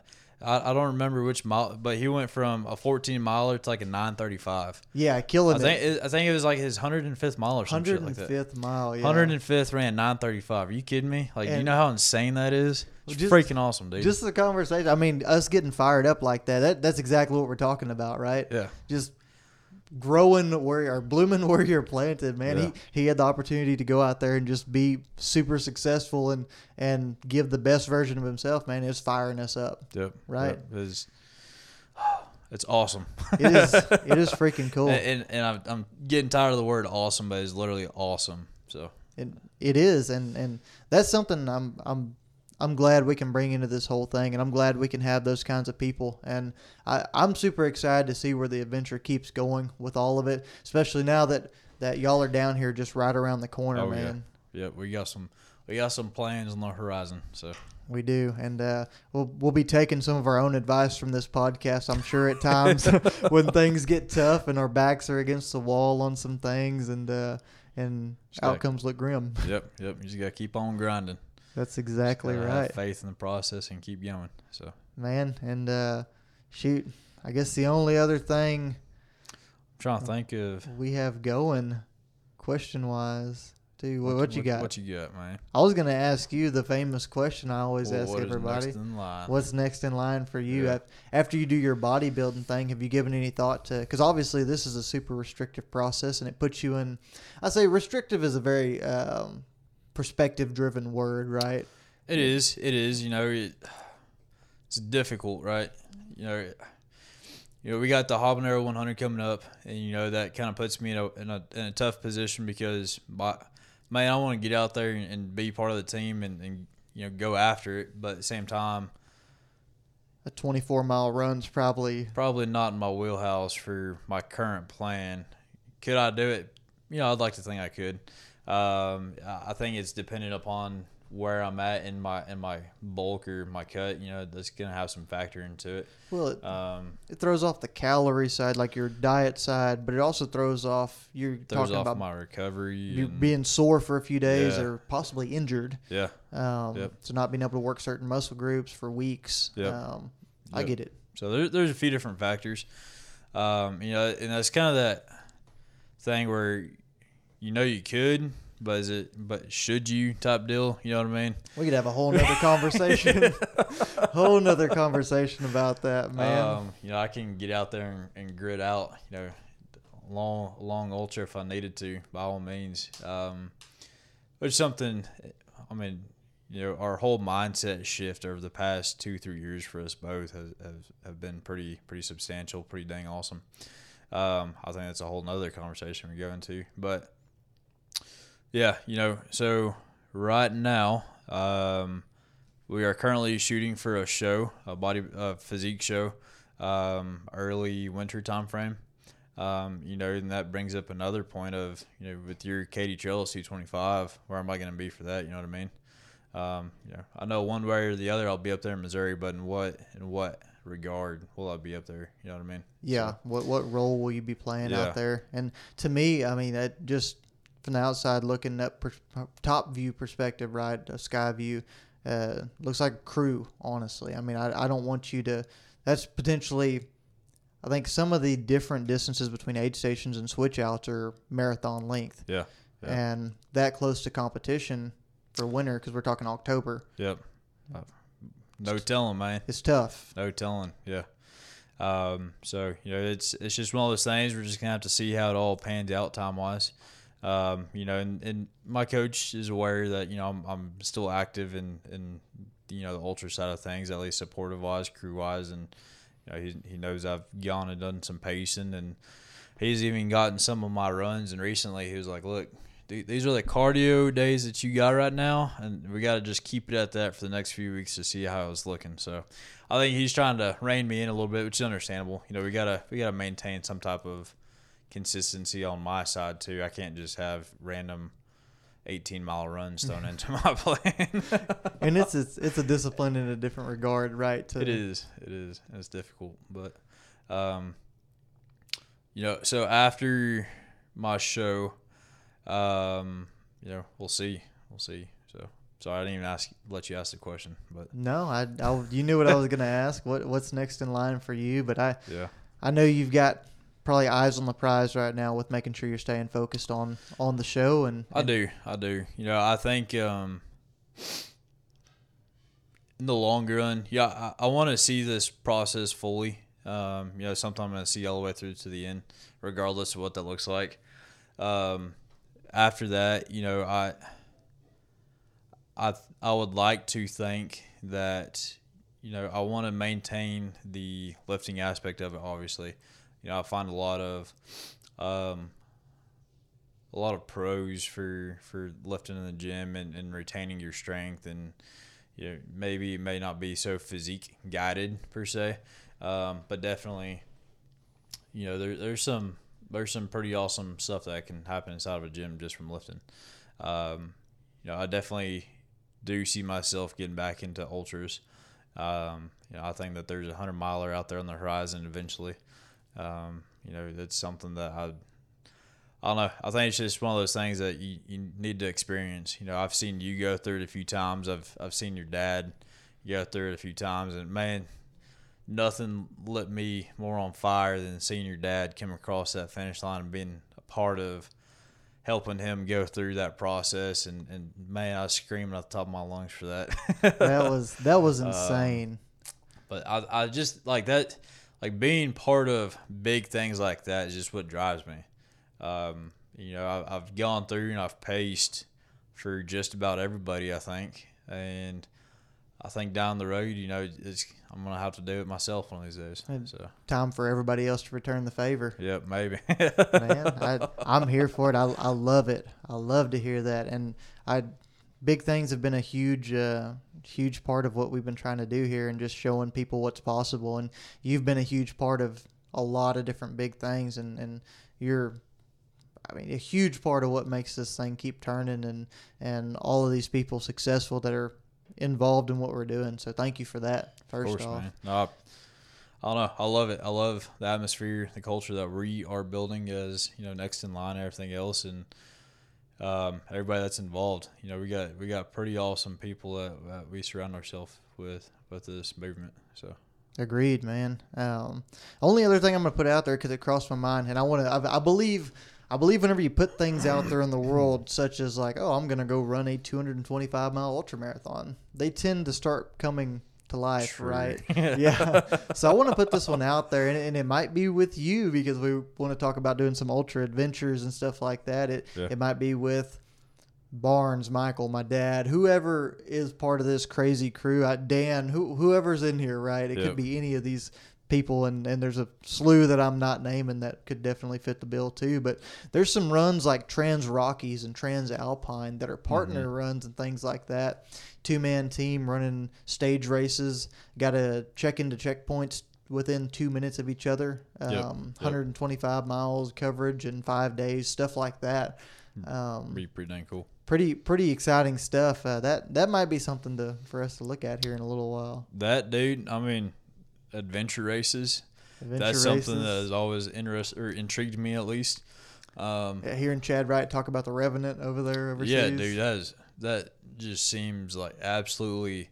I, I don't remember which mile, but he went from a 14 miler to like a 935. yeah killing I it think it, I think it was like his 105th mile or some shit like that. 105th mile yeah 105th ran 935. Are you kidding me? Like, do you know how insane that is? It's Just- freaking awesome, dude. Just the conversation. I mean, us getting fired up like that. That that's exactly what we're talking about, right? yeah, Just growing where or blooming where you're planted, man. Yeah. He he had the opportunity to go out there and just be super successful and and give the best version of himself, man. It's firing us up. yep, Right. Yep. It was, it's awesome. It is it is freaking cool. and and, and I'm, I'm getting tired of the word awesome, but it's literally awesome. So It, it is, and and that's something I'm I'm I'm glad we can bring into this whole thing, and I'm glad we can have those kinds of people, and I, I'm super excited to see where the adventure keeps going with all of it, especially now that that y'all are down here just right around the corner, Oh, yeah. man. We got some we got some plans on the horizon. So We do, and uh, we'll we'll be taking some of our own advice from this podcast. I'm sure at times when things get tough and our backs are against the wall on some things, and uh, and Just gotta- outcomes look grim. yep, yep. You just gotta keep on grinding. That's exactly right. faith in the process and keep going. So man. And uh, shoot, I guess the only other thing I'm trying to think of we have going, question wise, Dude, What, what, you got? What you got, man? I was gonna ask you the famous question I always Well, ask what everybody. next in line? What's next in line for you Yeah. After you do your bodybuilding thing? Have you given any thought to? Because obviously this is a super restrictive process, and it puts you in. I say restrictive is a very um, perspective-driven word, right? It is. It is. You know, it, it's difficult, right? You know, you know, we got the habanero 100 coming up, and you know that kind of puts me in a, in a in a tough position because my man, I want to get out there and, and be part of the team and, and you know go after it, but at the same time, A 24-mile run's probably probably not in my wheelhouse for my current plan. Could I do it? You know, I'd like to think I could. Um, I think it's dependent upon where I'm at in my in my bulk or my cut. You know, that's gonna have some factor into it. well. It, Um, it throws off the calorie side, like your diet side, but it also throws off you're throws talking off about my recovery. you being sore for a few days Yeah. or possibly injured. yeah, Um, Yep. So not being able to work certain muscle groups for weeks. Yep. Um, I get it. So there, there's a few different factors. Um, you know, and that's kind of that thing where you know you could, but is it? But should you? Type deal. You know what I mean? We could have a whole nother conversation, whole nother conversation about that, man. Um, you know, I can get out there and, and grit out, you know, long long ultra if I needed to, by all means. Um, which something, I mean, you know, our whole mindset shift over the past two three years for us both has have, have been pretty pretty substantial, pretty dang awesome. Um, I think that's a whole nother conversation we go into, but yeah, you know, so right now, um, we are currently shooting for a show, a body uh, physique show, um, early winter time frame. Um, you know, and that brings up another point of you know with your Katy Trails 225, where am I going to be for that? You know what I mean? Um, you know, I know one way or the other I'll be up there in Missouri, but in what in what regard will I be up there? You know what I mean? yeah. What what role will you be playing Yeah. out there? And to me, I mean, that just from the outside looking up, per, top view perspective, right? A sky view, uh, looks like a crew. Honestly, I mean, I, I don't want you to. That's potentially. I think some of the different distances between aid stations and switch outs are marathon length. Yeah. Yeah. and that close to competition for winter because we're talking October. Yep. Uh, no telling, man. It's tough. No telling. Yeah. Um, so you know, it's it's just one of those things. We're just gonna have to see how it all pans out time wise. Um, you know, and, and my coach is aware that you know I'm, I'm still active in in you know the ultra side of things, at least supportive wise, crew wise, and you know he he knows I've gone and done some pacing, and he's even gotten some of my runs. And recently, he was like, "Look, these are the cardio days that you got right now, and we got to just keep it at that for the next few weeks to see how it's looking." So, I think he's trying to rein me in a little bit, which is understandable. You know, we gotta we gotta maintain some type of consistency on my side too. I can't just have random. 18 mile runs thrown into my plan. and it's, it's it's a discipline in a different regard, right? To, It is. It is. It's difficult, but um, you know. So after my show, um, you know, we'll see. We'll see. So sorry, I didn't even ask, let you ask the question, but No, I, I you knew what I was going to ask. What what's next in line for you? But I yeah, I know you've got probably eyes on the prize right now with making sure you're staying focused on on the show and, I do. I do. You know, I think um, in the long run, yeah, I, I want to see this process fully. Um, you know, sometimes I'm to see all the way through to the end, regardless of what that looks like. Um, after that, you know, I, I, I would like to think that, you know, I want to maintain the lifting aspect of it. Obviously, you know, I find a lot of, um, a lot of pros for for lifting in the gym and, and retaining your strength and you know maybe it may not be so physique guided per se um, but definitely you know there, there's some there's some pretty awesome stuff that can happen inside of a gym just from lifting. Um, you know I definitely do see myself getting back into ultras. Um, you know I think that there's a hundred miler out there on the horizon eventually um, you know that's something that I I don't know. I think it's just one of those things that you, you need to experience. You know, I've seen you go through it a few times. I've I've seen your dad go through it a few times, and man, nothing lit me more on fire than seeing your dad come across that finish line and being a part of helping him go through that process. And, and man, I was screaming at the top of my lungs for that. that was that was Um, insane. but I, I just like that like being part of big things like that is just what drives me um, you know I, i've gone through and i've paced for just about everybody i think and i think down the road you know it's i'm gonna have to do it myself one of these days so Time for everybody else to return the favor. yep maybe man. I, I'm here for it. I, I love it. I love to hear that. And I, big things have been a huge, uh, huge part of what we've been trying to do here, and just showing people what's possible. And you've been a huge part of a lot of different big things, and and you're. I mean, a huge part of what makes this thing keep turning, and and all of these people successful that are involved in what we're doing. So thank you for that. First Of course, off, man. No, I, I don't know. I love it. I love the atmosphere, the culture that we are building as you know next in line, and everything else, and um, everybody that's involved. You know, we got we got pretty awesome people that, that we surround ourselves with with this movement. So Agreed, man. Um, only other thing I'm to put out there because it crossed my mind, and I want to. I, I believe. I believe whenever you put things out there in the world, such as like, oh, I'm going to go run a 225 mile ultra marathon, they tend to start coming to life, True. right? yeah. So I want to put this one out there, and, and it might be with you because we want to talk about doing some ultra adventures and stuff like that. It Yeah. it might be with Barnes, Michael, my dad, whoever is part of this crazy crew, I, Dan, who, whoever's in here, right? It Yep. could be any of these people, and, and there's a slew that I'm not naming that could definitely fit the bill too. But there's some runs like Trans Rockies and Trans Alpine that are partner runs and things like that. Two man team running stage races, got to check into checkpoints within two minutes of each other. Um, Yep. 125 miles coverage in five days, stuff like that. Um, be pretty dang cool. pretty pretty exciting stuff. Uh, that that might be something to for us to look at here in a little while. That dude, I mean, adventure races. Adventure that's something that has always interested or intrigued me at least. Um, Yeah, hearing Chad Wright talk about the Revenant over there overseas. Yeah, dude, that is that just seems like absolutely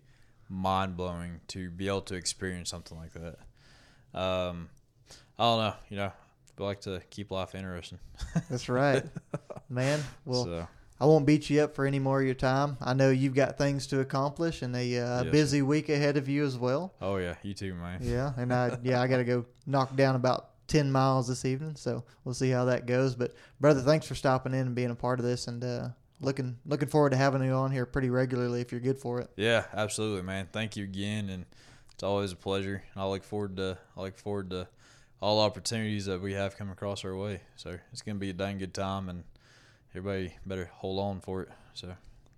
mind blowing to be able to experience something like that. Um, I don't know, you know, I like to keep life interesting. That's right. man. Well, so I won't beat you up for any more of your time. I know you've got things to accomplish and a uh, Yes. busy week ahead of you as well. oh yeah, you too, man. Yeah, and I yeah I got to go knock down about ten miles this evening, so we'll see how that goes. But brother, thanks for stopping in and being a part of this, and uh, looking looking forward to having you on here pretty regularly if you're good for it. Yeah, absolutely, man. Thank you again, and it's always a pleasure. And I look forward to I look forward to all opportunities that we have come across our way. So it's gonna be a dang good time, and everybody better hold on for it. So,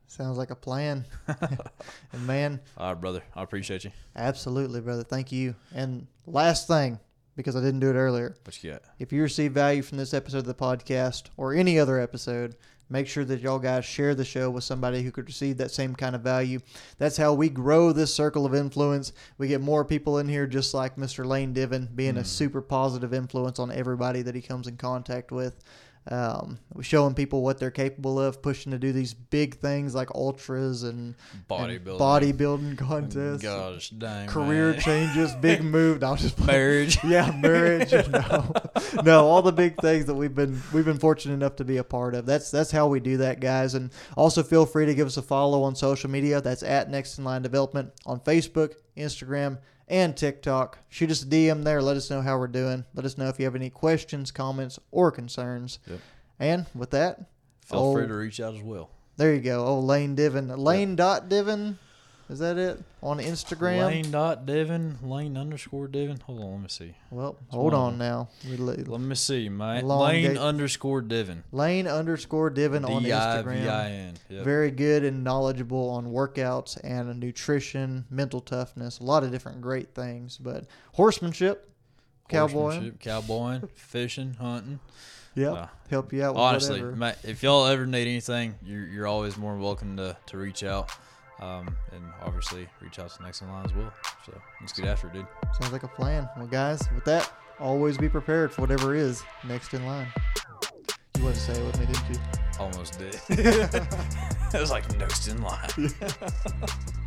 Sounds like a plan. and man, all right, brother, I appreciate you. absolutely, brother. Thank you. And last thing, because I didn't do it earlier, What you got? if you receive value from this episode of the podcast or any other episode, make sure that y'all guys share the show with somebody who could receive that same kind of value. That's how we grow this circle of influence. We get more people in here, just like Mr. Lane Divin, being a mm. super positive influence on everybody that he comes in contact with. Um, showing people what they're capable of, pushing to do these big things like ultras and and Bodybuilding. bodybuilding contests, Gosh dang. career man. changes, big move. No, I'm just marriage. yeah, marriage. No, no, all the big things that we've been we've been fortunate enough to be a part of. That's that's how we do that, guys. And also feel free to give us a follow on social media. That's at Next in Line Development on Facebook, Instagram, and TikTok. Shoot us a DM there. Let us know how we're doing. Let us know if you have any questions, comments, or concerns. Yep. And with that, Feel oh, free to reach out as well. there you go. Oh, Lane Divin. Lane dot Divin. Is that it on Instagram? Lane dot Devon, Lane underscore Devon. Hold on, let me see. Well, hold on now. Let me see, mate. Lane underscore Devon. Lane underscore Divin on D I V Instagram. Yep. Very good and knowledgeable on workouts and nutrition, mental toughness, a lot of different great things. But horsemanship, cowboy, Horsemanship, cowboying, fishing, hunting. yep, Uh, help you out with Honestly, whatever. mate, if y'all ever need anything, you're, you're always more welcome to, to reach out. Um, and obviously reach out to Next in Line as well. So let's get after it, dude. Sounds like a plan. Well, guys, with that, always be prepared for whatever is next in line. You wanted to say it with me, didn't you? Almost did. it was like next in line.